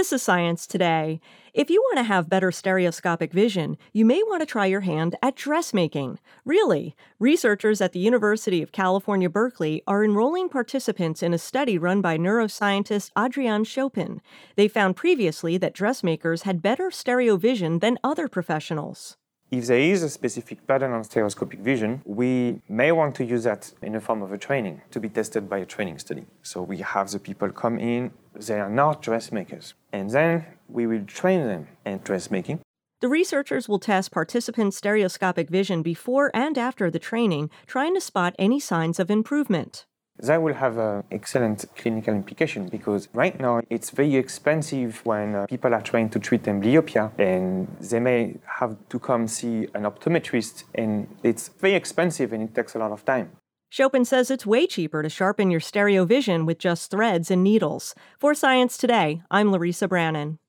This is Science Today. If you want to have better stereoscopic vision, you may want to try your hand at dressmaking. Really, researchers at the University of California, Berkeley are enrolling participants in a study run by neuroscientist Adrian Chopin. They found previously that dressmakers had better stereo vision than other professionals. If there is a specific pattern on stereoscopic vision, we may want to use that in the form of a training to be tested by a training study. So we have the people come in, they are not dressmakers, and then we will train them in dressmaking. The researchers will test participants' stereoscopic vision before and after the training, trying to spot any signs of improvement that will have an excellent clinical implication because right now it's very expensive when uh, people are trying to treat amblyopia and they may have to come see an optometrist and it's very expensive and it takes a lot of time. Chopin says it's way cheaper to sharpen your stereo vision with just threads and needles. For Science Today, I'm Larissa Brannon.